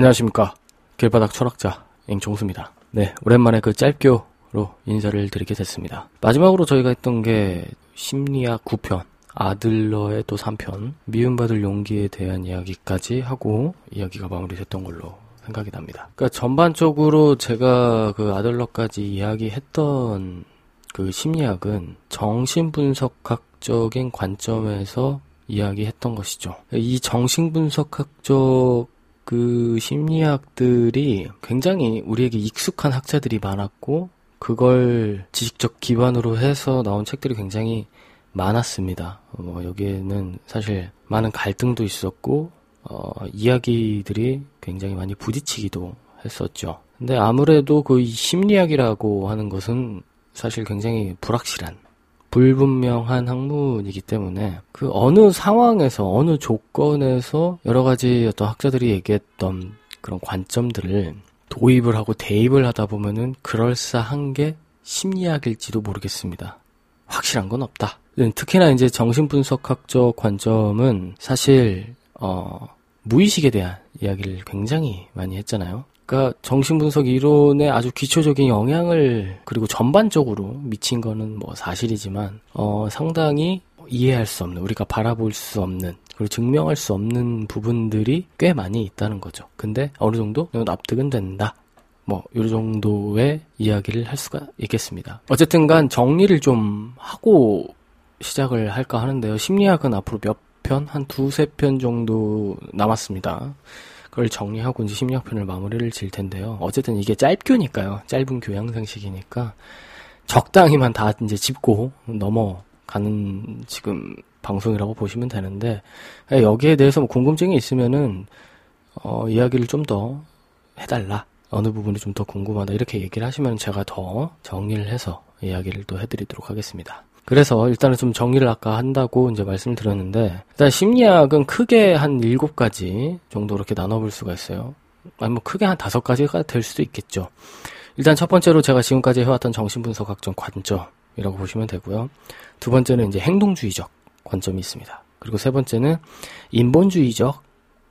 안녕하십니까. 길바닥 철학자 앵종수입니다. 네, 오랜만에 그 짧교로 인사를 드리게 됐습니다. 마지막으로 저희가 했던 게 심리학 9편, 아들러의 또 3편, 미움받을 용기에 대한 이야기까지 하고 이야기가 마무리됐던 걸로 생각이 납니다. 그러니까 전반적으로 제가 그 아들러까지 이야기했던 그 심리학은 정신분석학적인 관점에서 이야기했던 것이죠. 이 정신분석학적 그 심리학들이 굉장히 우리에게 익숙한 학자들이 많았고 그걸 지식적 기반으로 해서 나온 책들이 굉장히 많았습니다. 어, 여기에는 사실 많은 갈등도 있었고 어, 이야기들이 굉장히 많이 부딪히기도 했었죠. 근데 아무래도 그 심리학이라고 하는 것은 사실 굉장히 불확실한 불분명한 학문이기 때문에 그 어느 상황에서 어느 조건에서 여러 가지 어떤 학자들이 얘기했던 그런 관점들을 도입을 하고 대입을 하다 보면은 그럴싸한 게 심리학일지도 모르겠습니다. 확실한 건 없다. 특히나 이제 정신분석학적 관점은 사실 어 무의식에 대한 이야기를 굉장히 많이 했잖아요. 그러니까 정신분석 이론에 아주 기초적인 영향을 그리고 전반적으로 미친 거는 뭐 사실이지만 어, 상당히 이해할 수 없는 우리가 바라볼 수 없는 그리고 증명할 수 없는 부분들이 꽤 많이 있다는 거죠. 근데 어느 정도 납득은 된다. 뭐, 요 정도의 이야기를 할 수가 있겠습니다. 어쨌든 간 정리를 좀 하고 시작을 할까 하는데요. 심리학은 앞으로 몇 편? 한 두세 편 정도 남았습니다. 그걸 정리하고 이제 심리학편을 마무리를 질 텐데요. 어쨌든 이게 짧교니까요. 짧은 교양 상식이니까 적당히만 다 이제 짚고 넘어가는 지금 방송이라고 보시면 되는데 여기에 대해서 뭐 궁금증이 있으면은 어, 이야기를 좀 더 해달라. 어느 부분이 좀 더 궁금하다. 이렇게 얘기를 하시면 제가 더 정리를 해서 이야기를 또 해드리도록 하겠습니다. 그래서 일단은 좀 정리를 아까 한다고 이제 말씀을 드렸는데 일단 심리학은 크게 한 일곱 가지 정도 이렇게 나눠볼 수가 있어요. 아니 뭐 크게 한 다섯 가지가 될 수도 있겠죠. 일단 첫 번째로 제가 지금까지 해왔던 정신분석 학적 관점이라고 보시면 되고요. 두 번째는 이제 행동주의적 관점이 있습니다. 그리고 세 번째는 인본주의적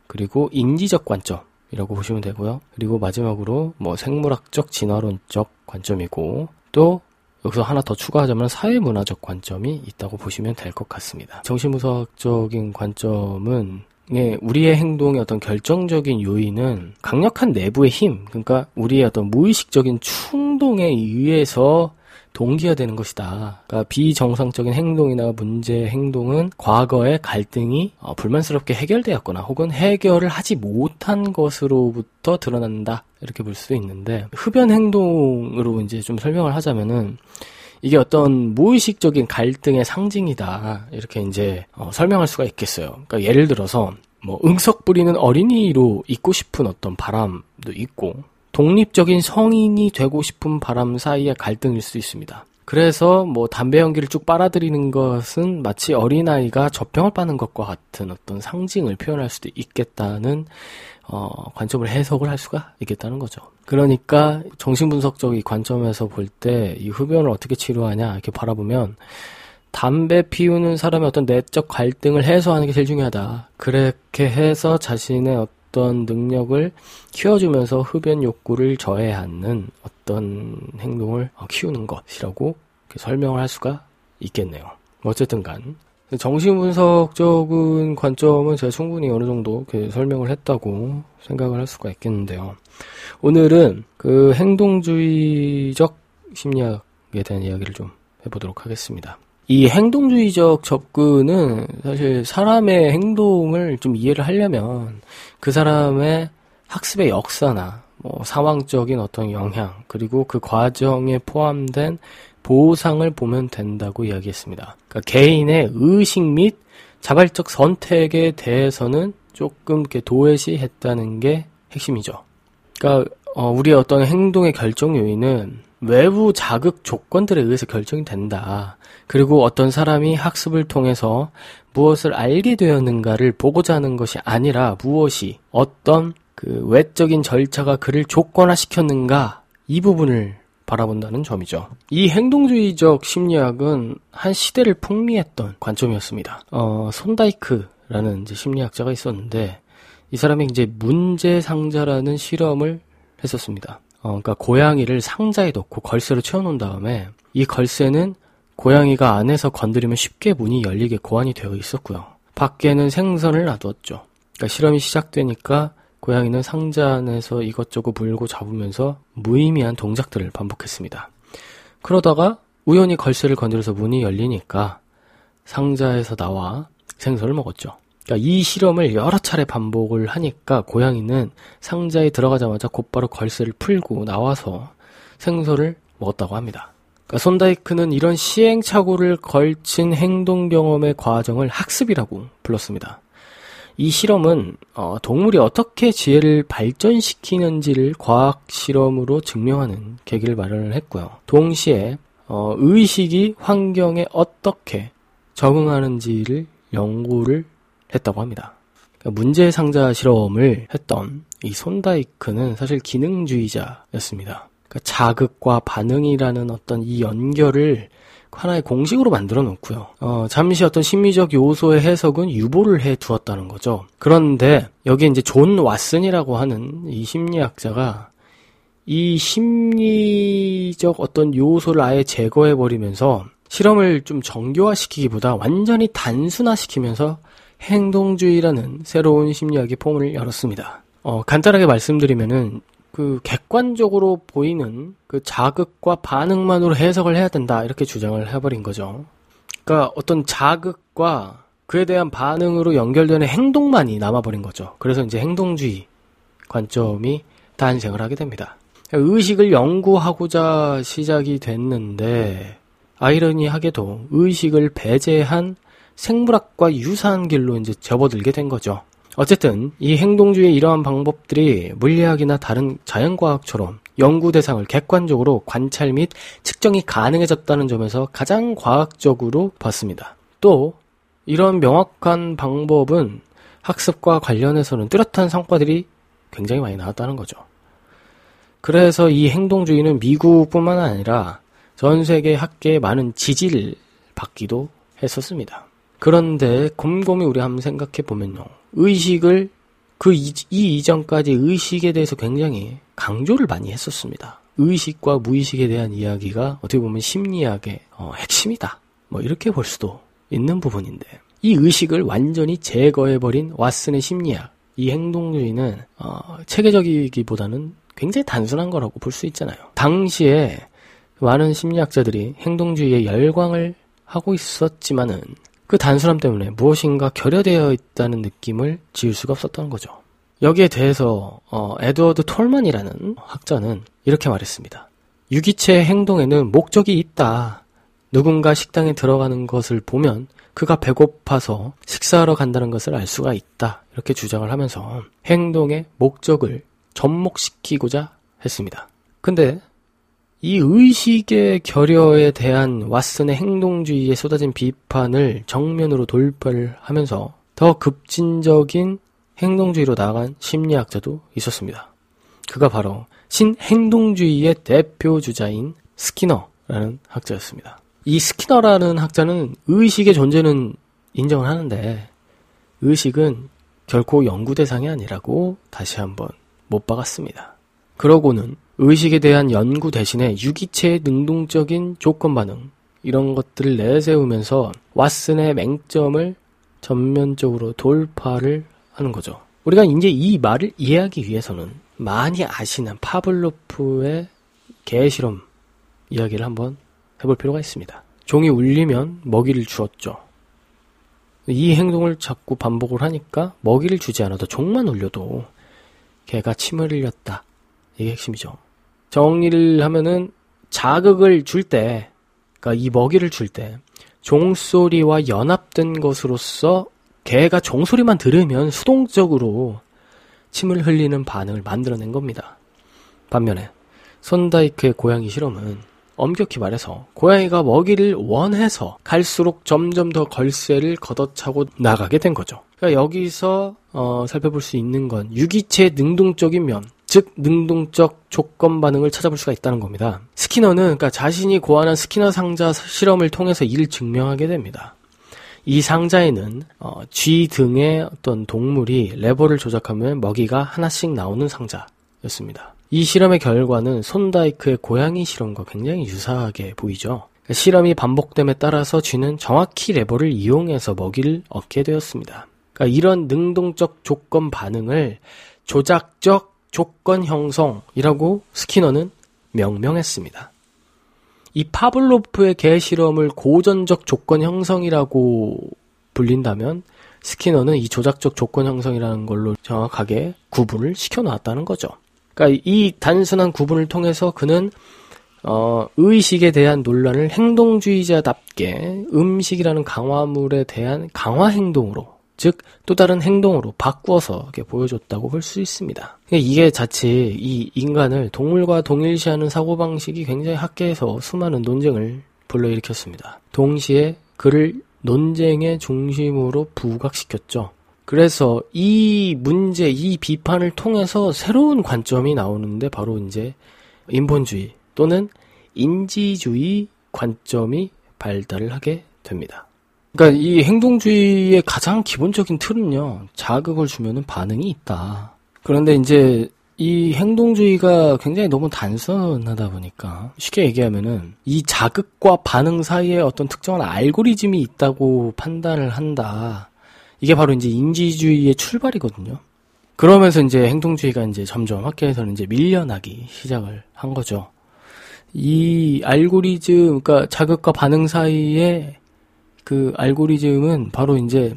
그리고 인지적 관점이라고 보시면 되고요. 그리고 마지막으로 뭐 생물학적 진화론적 관점이고 또 여기서 하나 더 추가하자면 사회문화적 관점이 있다고 보시면 될 것 같습니다. 정신분석적인 관점은 예, 우리의 행동의 어떤 결정적인 요인은 강력한 내부의 힘, 그러니까 우리의 어떤 무의식적인 충동에 의해서 동기화 되는 것이다. 그러니까 비정상적인 행동이나 문제 행동은 과거의 갈등이 어, 불만스럽게 해결되었거나 혹은 해결을 하지 못한 것으로부터 드러난다. 이렇게 볼 수도 있는데 흡연 행동으로 이제 좀 설명을 하자면은 이게 어떤 무의식적인 갈등의 상징이다. 이렇게 이제 어, 설명할 수가 있겠어요. 그러니까 예를 들어서 뭐 응석 부리는 어린이로 있고 싶은 어떤 바람도 있고 독립적인 성인이 되고 싶은 바람 사이의 갈등일 수 있습니다. 그래서 뭐 담배 연기를 쭉 빨아들이는 것은 마치 어린아이가 젖병을 빠는 것과 같은 어떤 상징을 표현할 수도 있겠다는 어, 관점을 해석을 할 수가 있겠다는 거죠. 그러니까 정신분석적 인 관점에서 볼 때 이 흡연을 어떻게 치료하냐 이렇게 바라보면 담배 피우는 사람의 어떤 내적 갈등을 해소하는 게 제일 중요하다. 그렇게 해서 자신의 어떤 능력을 키워주면서 흡연 욕구를 저해하는 어떤 행동을 키우는 것이라고 설명을 할 수가 있겠네요. 어쨌든 간 정신분석적인 관점은 제가 충분히 어느 정도 설명을 했다고 생각을 할 수가 있겠는데요. 오늘은 그 행동주의적 심리학에 대한 이야기를 좀 해보도록 하겠습니다. 이 행동주의적 접근은 사실 사람의 행동을 좀 이해를 하려면 그 사람의 학습의 역사나 뭐 상황적인 어떤 영향 그리고 그 과정에 포함된 보상을 보면 된다고 이야기했습니다. 그러니까 개인의 의식 및 자발적 선택에 대해서는 조금 이렇게 도외시했다는 게 핵심이죠. 그러니까 어, 우리의 어떤 행동의 결정 요인은 외부 자극 조건들에 의해서 결정이 된다. 그리고 어떤 사람이 학습을 통해서 무엇을 알게 되었는가를 보고자 하는 것이 아니라 무엇이 어떤 그 외적인 절차가 그를 조건화 시켰는가 이 부분을 바라본다는 점이죠. 이 행동주의적 심리학은 한 시대를 풍미했던 관점이었습니다. 어, 손다이크라는 이제 심리학자가 있었는데 이 사람이 이제 문제 상자라는 실험을 했었습니다. 어, 그러니까 고양이를 상자에 넣고 걸쇠로 채워놓은 다음에 이 걸쇠는 고양이가 안에서 건드리면 쉽게 문이 열리게 고안이 되어 있었고요. 밖에는 생선을 놔두었죠. 그러니까 실험이 시작되니까 고양이는 상자 안에서 이것저것 물고 잡으면서 무의미한 동작들을 반복했습니다. 그러다가 우연히 걸쇠를 건드려서 문이 열리니까 상자에서 나와 생선을 먹었죠. 그러니까 이 실험을 여러 차례 반복을 하니까 고양이는 상자에 들어가자마자 곧바로 걸쇠를 풀고 나와서 생선을 먹었다고 합니다. 그러니까 손다이크는 이런 시행착오를 걸친 행동 경험의 과정을 학습이라고 불렀습니다. 이 실험은 어, 동물이 어떻게 지혜를 발전시키는지를 과학 실험으로 증명하는 계기를 마련을 했고요. 동시에 어, 의식이 환경에 어떻게 적응하는지를 연구를 했다고 합니다. 그러니까 문제 상자 실험을 했던 이 손다이크는 사실 기능주의자였습니다. 그러니까 자극과 반응이라는 어떤 이 연결을 하나의 공식으로 만들어 놓고요. 어, 잠시 어떤 심리적 요소의 해석은 유보를 해 두었다는 거죠. 그런데 여기 이제 존 왓슨이라고 하는 이 심리학자가 이 심리적 어떤 요소를 아예 제거해 버리면서 실험을 좀 정교화시키기보다 완전히 단순화시키면서 행동주의라는 새로운 심리학의 포문을 열었습니다. 어, 간단하게 말씀드리면은 그 객관적으로 보이는 그 자극과 반응만으로 해석을 해야 된다 이렇게 주장을 해버린 거죠. 그러니까 어떤 자극과 그에 대한 반응으로 연결되는 행동만이 남아버린 거죠. 그래서 이제 행동주의 관점이 탄생을 하게 됩니다. 의식을 연구하고자 시작이 됐는데 아이러니하게도 의식을 배제한 생물학과 유사한 길로 이제 접어들게 된 거죠. 어쨌든 이 행동주의의 이러한 방법들이 물리학이나 다른 자연과학처럼 연구 대상을 객관적으로 관찰 및 측정이 가능해졌다는 점에서 가장 과학적으로 봤습니다. 또 이런 명확한 방법은 학습과 관련해서는 뚜렷한 성과들이 굉장히 많이 나왔다는 거죠. 그래서 이 행동주의는 미국뿐만 아니라 전 세계 학계에 많은 지지를 받기도 했었습니다. 그런데 곰곰이 우리 한번 생각해 보면요. 의식을 그 이, 이 이전까지 의식에 대해서 굉장히 강조를 많이 했었습니다. 의식과 무의식에 대한 이야기가 어떻게 보면 심리학의 어, 핵심이다. 뭐 이렇게 볼 수도 있는 부분인데 이 의식을 완전히 제거해버린 왓슨의 심리학, 이 행동주의는 어, 체계적이기보다는 굉장히 단순한 거라고 볼 수 있잖아요. 당시에 많은 심리학자들이 행동주의에 열광을 하고 있었지만은 그 단순함 때문에 무엇인가 결여되어 있다는 느낌을 지울 수가 없었던 거죠. 여기에 대해서 어, 에드워드 톨만이라는 학자는 이렇게 말했습니다. 유기체의 행동에는 목적이 있다. 누군가 식당에 들어가는 것을 보면 그가 배고파서 식사하러 간다는 것을 알 수가 있다. 이렇게 주장을 하면서 행동의 목적을 접목시키고자 했습니다. 근데 이 의식의 결여에 대한 왓슨의 행동주의에 쏟아진 비판을 정면으로 돌파를 하면서 더 급진적인 행동주의로 나아간 심리학자도 있었습니다. 그가 바로 신행동주의의 대표 주자인 스키너라는 학자였습니다. 이 스키너라는 학자는 의식의 존재는 인정을 하는데 의식은 결코 연구 대상이 아니라고 다시 한번 못 박았습니다. 그러고는 의식에 대한 연구 대신에 유기체의 능동적인 조건 반응 이런 것들을 내세우면서 왓슨의 맹점을 전면적으로 돌파를 하는 거죠. 우리가 이제 이 말을 이해하기 위해서는 많이 아시는 파블로프의 개 실험 이야기를 한번 해볼 필요가 있습니다. 종이 울리면 먹이를 주었죠. 이 행동을 자꾸 반복을 하니까 먹이를 주지 않아도 종만 울려도 개가 침을 흘렸다. 이게 핵심이죠. 정리를 하면은 자극을 줄 때, 그러니까 이 먹이를 줄 때, 종소리와 연합된 것으로서 개가 종소리만 들으면 수동적으로 침을 흘리는 반응을 만들어낸 겁니다. 반면에 손다이크의 고양이 실험은 엄격히 말해서 고양이가 먹이를 원해서 갈수록 점점 더 걸쇠를 걷어차고 나가게 된 거죠. 그러니까 여기서 어, 살펴볼 수 있는 건 유기체의 능동적인 면, 즉 능동적 조건 반응을 찾아볼 수가 있다는 겁니다. 스키너는 그러니까 자신이 고안한 스키너 상자 실험을 통해서 이를 증명하게 됩니다. 이 상자에는 어, 쥐 등의 어떤 동물이 레버를 조작하면 먹이가 하나씩 나오는 상자였습니다. 이 실험의 결과는 손다이크의 고양이 실험과 굉장히 유사하게 보이죠. 실험이 반복됨에 따라서 쥐는 정확히 레버를 이용해서 먹이를 얻게 되었습니다. 그러니까 이런 능동적 조건 반응을 조작적 조건 형성이라고 스키너는 명명했습니다. 이 파블로프의 개 실험을 고전적 조건 형성이라고 불린다면 스키너는 이 조작적 조건 형성이라는 걸로 정확하게 구분을 시켜놨다는 거죠. 그러니까 이 단순한 구분을 통해서 그는 어, 의식에 대한 논란을 행동주의자답게 음식이라는 강화물에 대한 강화 행동으로 즉 또 다른 행동으로 바꾸어서 이렇게 보여줬다고 볼 수 있습니다. 이게 자칫 이 인간을 동물과 동일시하는 사고방식이 굉장히 학계에서 수많은 논쟁을 불러일으켰습니다. 동시에 그를 논쟁의 중심으로 부각시켰죠. 그래서 이 문제, 이 비판을 통해서 새로운 관점이 나오는데 바로 이제 인본주의 또는 인지주의 관점이 발달을 하게 됩니다. 그러니까 이 행동주의의 가장 기본적인 틀은요, 자극을 주면은 반응이 있다. 그런데 이제 이 행동주의가 굉장히 너무 단순하다 보니까 쉽게 얘기하면은 이 자극과 반응 사이에 어떤 특정한 알고리즘이 있다고 판단을 한다. 이게 바로 이제 인지주의의 출발이거든요. 그러면서 이제 행동주의가 이제 점점 학계에서는 이제 밀려나기 시작을 한 거죠. 이 알고리즘, 그러니까 자극과 반응 사이에 그 알고리즘은 바로 이제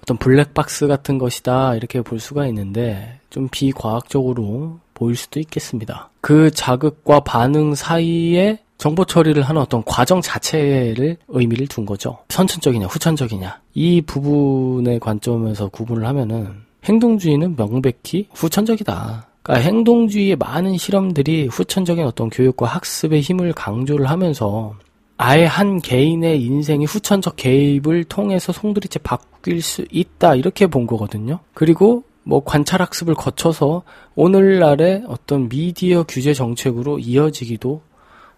어떤 블랙박스 같은 것이다 이렇게 볼 수가 있는데 좀 비과학적으로 보일 수도 있겠습니다. 그 자극과 반응 사이에 정보 처리를 하는 어떤 과정 자체를 의미를 둔 거죠. 선천적이냐 후천적이냐 이 부분의 관점에서 구분을 하면은 행동주의는 명백히 후천적이다. 그러니까 행동주의의 많은 실험들이 후천적인 어떤 교육과 학습의 힘을 강조를 하면서 아예 한 개인의 인생이 후천적 개입을 통해서 송두리째 바뀔 수 있다 이렇게 본 거거든요. 그리고 뭐 관찰 학습을 거쳐서 오늘날의 어떤 미디어 규제 정책으로 이어지기도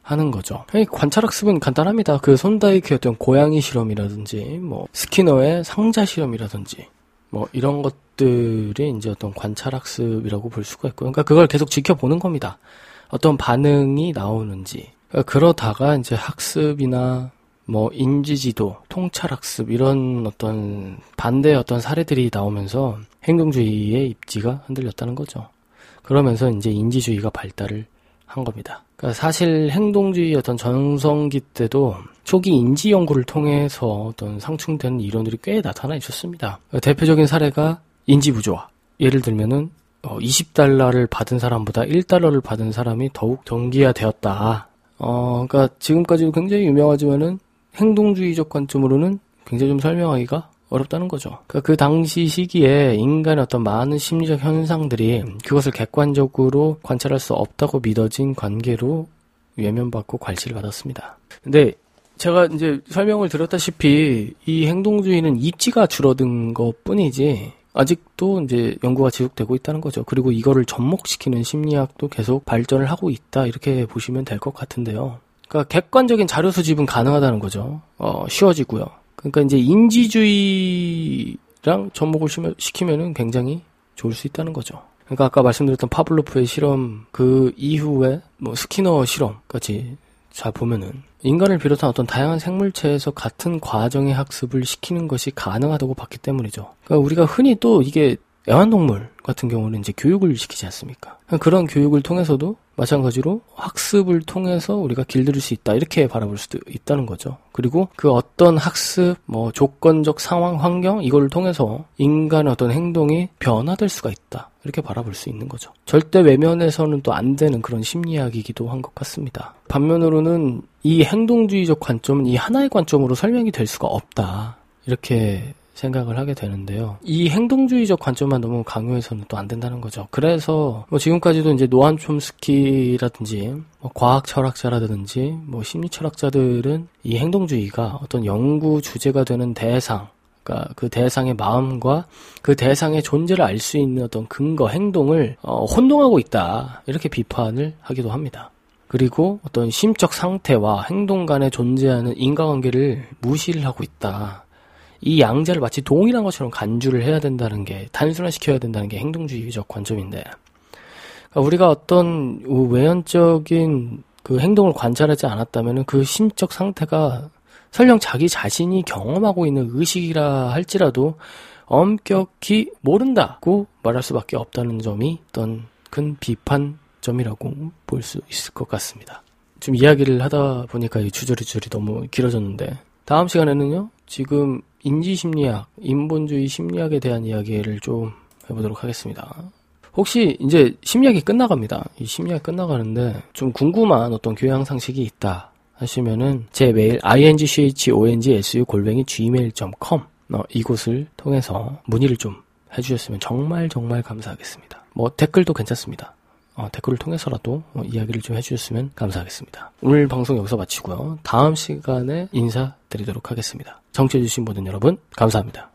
하는 거죠. 관찰 학습은 간단합니다. 그 손다이크의 어떤 고양이 실험이라든지 뭐 스키너의 상자 실험이라든지 뭐 이런 것들이 이제 어떤 관찰 학습이라고 볼 수가 있고 그러니까 그걸 계속 지켜보는 겁니다. 어떤 반응이 나오는지 그러다가 이제 학습이나 뭐 인지지도, 통찰학습 이런 어떤 반대의 어떤 사례들이 나오면서 행동주의의 입지가 흔들렸다는 거죠. 그러면서 이제 인지주의가 발달을 한 겁니다. 그러니까 사실 행동주의 어떤 전성기 때도 초기 인지 연구를 통해서 어떤 상충되는 이론들이 꽤 나타나 있었습니다. 대표적인 사례가 인지 부조화. 예를 들면은 20달러를 어, 받은 사람보다 1달러를 받은 사람이 더욱 경기화 되었다. 어, 그러니까 지금까지도 굉장히 유명하지만은 행동주의적 관점으로는 굉장히 좀 설명하기가 어렵다는 거죠. 그러니까 그 당시 시기에 인간의 어떤 많은 심리적 현상들이 그것을 객관적으로 관찰할 수 없다고 믿어진 관계로 외면받고 괄시를 받았습니다. 근데 제가 이제 설명을 드렸다시피 이 행동주의는 입지가 줄어든 것 뿐이지 아직도 이제 연구가 지속되고 있다는 거죠. 그리고 이거를 접목시키는 심리학도 계속 발전을 하고 있다 이렇게 보시면 될 것 같은데요. 그러니까 객관적인 자료 수집은 가능하다는 거죠. 어, 쉬워지고요. 그러니까 이제 인지주의랑 접목을 시키면은 굉장히 좋을 수 있다는 거죠. 그러니까 아까 말씀드렸던 파블로프의 실험 그 이후에 뭐 스키너 실험까지 잘 보면은 인간을 비롯한 어떤 다양한 생물체에서 같은 과정의 학습을 시키는 것이 가능하다고 봤기 때문이죠. 그러니까 우리가 흔히 또 이게 애완동물 같은 경우는 이제 교육을 시키지 않습니까? 그런 교육을 통해서도 마찬가지로 학습을 통해서 우리가 길들일 수 있다 이렇게 바라볼 수도 있다는 거죠. 그리고 그 어떤 학습, 뭐 조건적 상황, 환경 이걸 통해서 인간의 어떤 행동이 변화될 수가 있다 이렇게 바라볼 수 있는 거죠. 절대 외면에서는 또 안 되는 그런 심리학이기도 한 것 같습니다. 반면으로는 이 행동주의적 관점은 이 하나의 관점으로 설명이 될 수가 없다 이렇게 생각을 하게 되는데요. 이 행동주의적 관점만 너무 강요해서는 또 안 된다는 거죠. 그래서 뭐 지금까지도 이제 노안 촘스키라든지 뭐 과학 철학자라든지 뭐 심리 철학자들은 이 행동주의가 어떤 연구 주제가 되는 대상 그러니까 그 대상의 마음과 그 대상의 존재를 알 수 있는 어떤 근거, 행동을 어, 혼동하고 있다 이렇게 비판을 하기도 합니다. 그리고 어떤 심적 상태와 행동 간에 존재하는 인과관계를 무시를 하고 있다. 이 양자를 마치 동일한 것처럼 간주를 해야 된다는 게 단순화시켜야 된다는 게 행동주의적 관점인데 그러니까 우리가 어떤 외연적인 그 행동을 관찰하지 않았다면 그 심적 상태가 설령 자기 자신이 경험하고 있는 의식이라 할지라도 엄격히 모른다고 말할 수밖에 없다는 점이 어떤 큰 비판점이라고 볼 수 있을 것 같습니다. 좀 이야기를 하다 보니까 이 주저리주저리 너무 길어졌는데 다음 시간에는요 지금 인지심리학, 인본주의 심리학에 대한 이야기를 좀 해보도록 하겠습니다. 혹시 이제 심리학이 끝나갑니다. 이 심리학 끝나가는데 좀 궁금한 어떤 교양 상식이 있다 하시면은 제 메일 ingchongsu 골뱅이 gmail.com 어, 이곳을 통해서 문의를 좀 해주셨으면 정말 정말 감사하겠습니다. 뭐 댓글도 괜찮습니다. 어, 댓글을 통해서라도 어, 이야기를 좀 해주셨으면 감사하겠습니다. 오늘 방송 여기서 마치고요. 다음 시간에 인사드리도록 하겠습니다. 정치해주신 모든 여러분 감사합니다.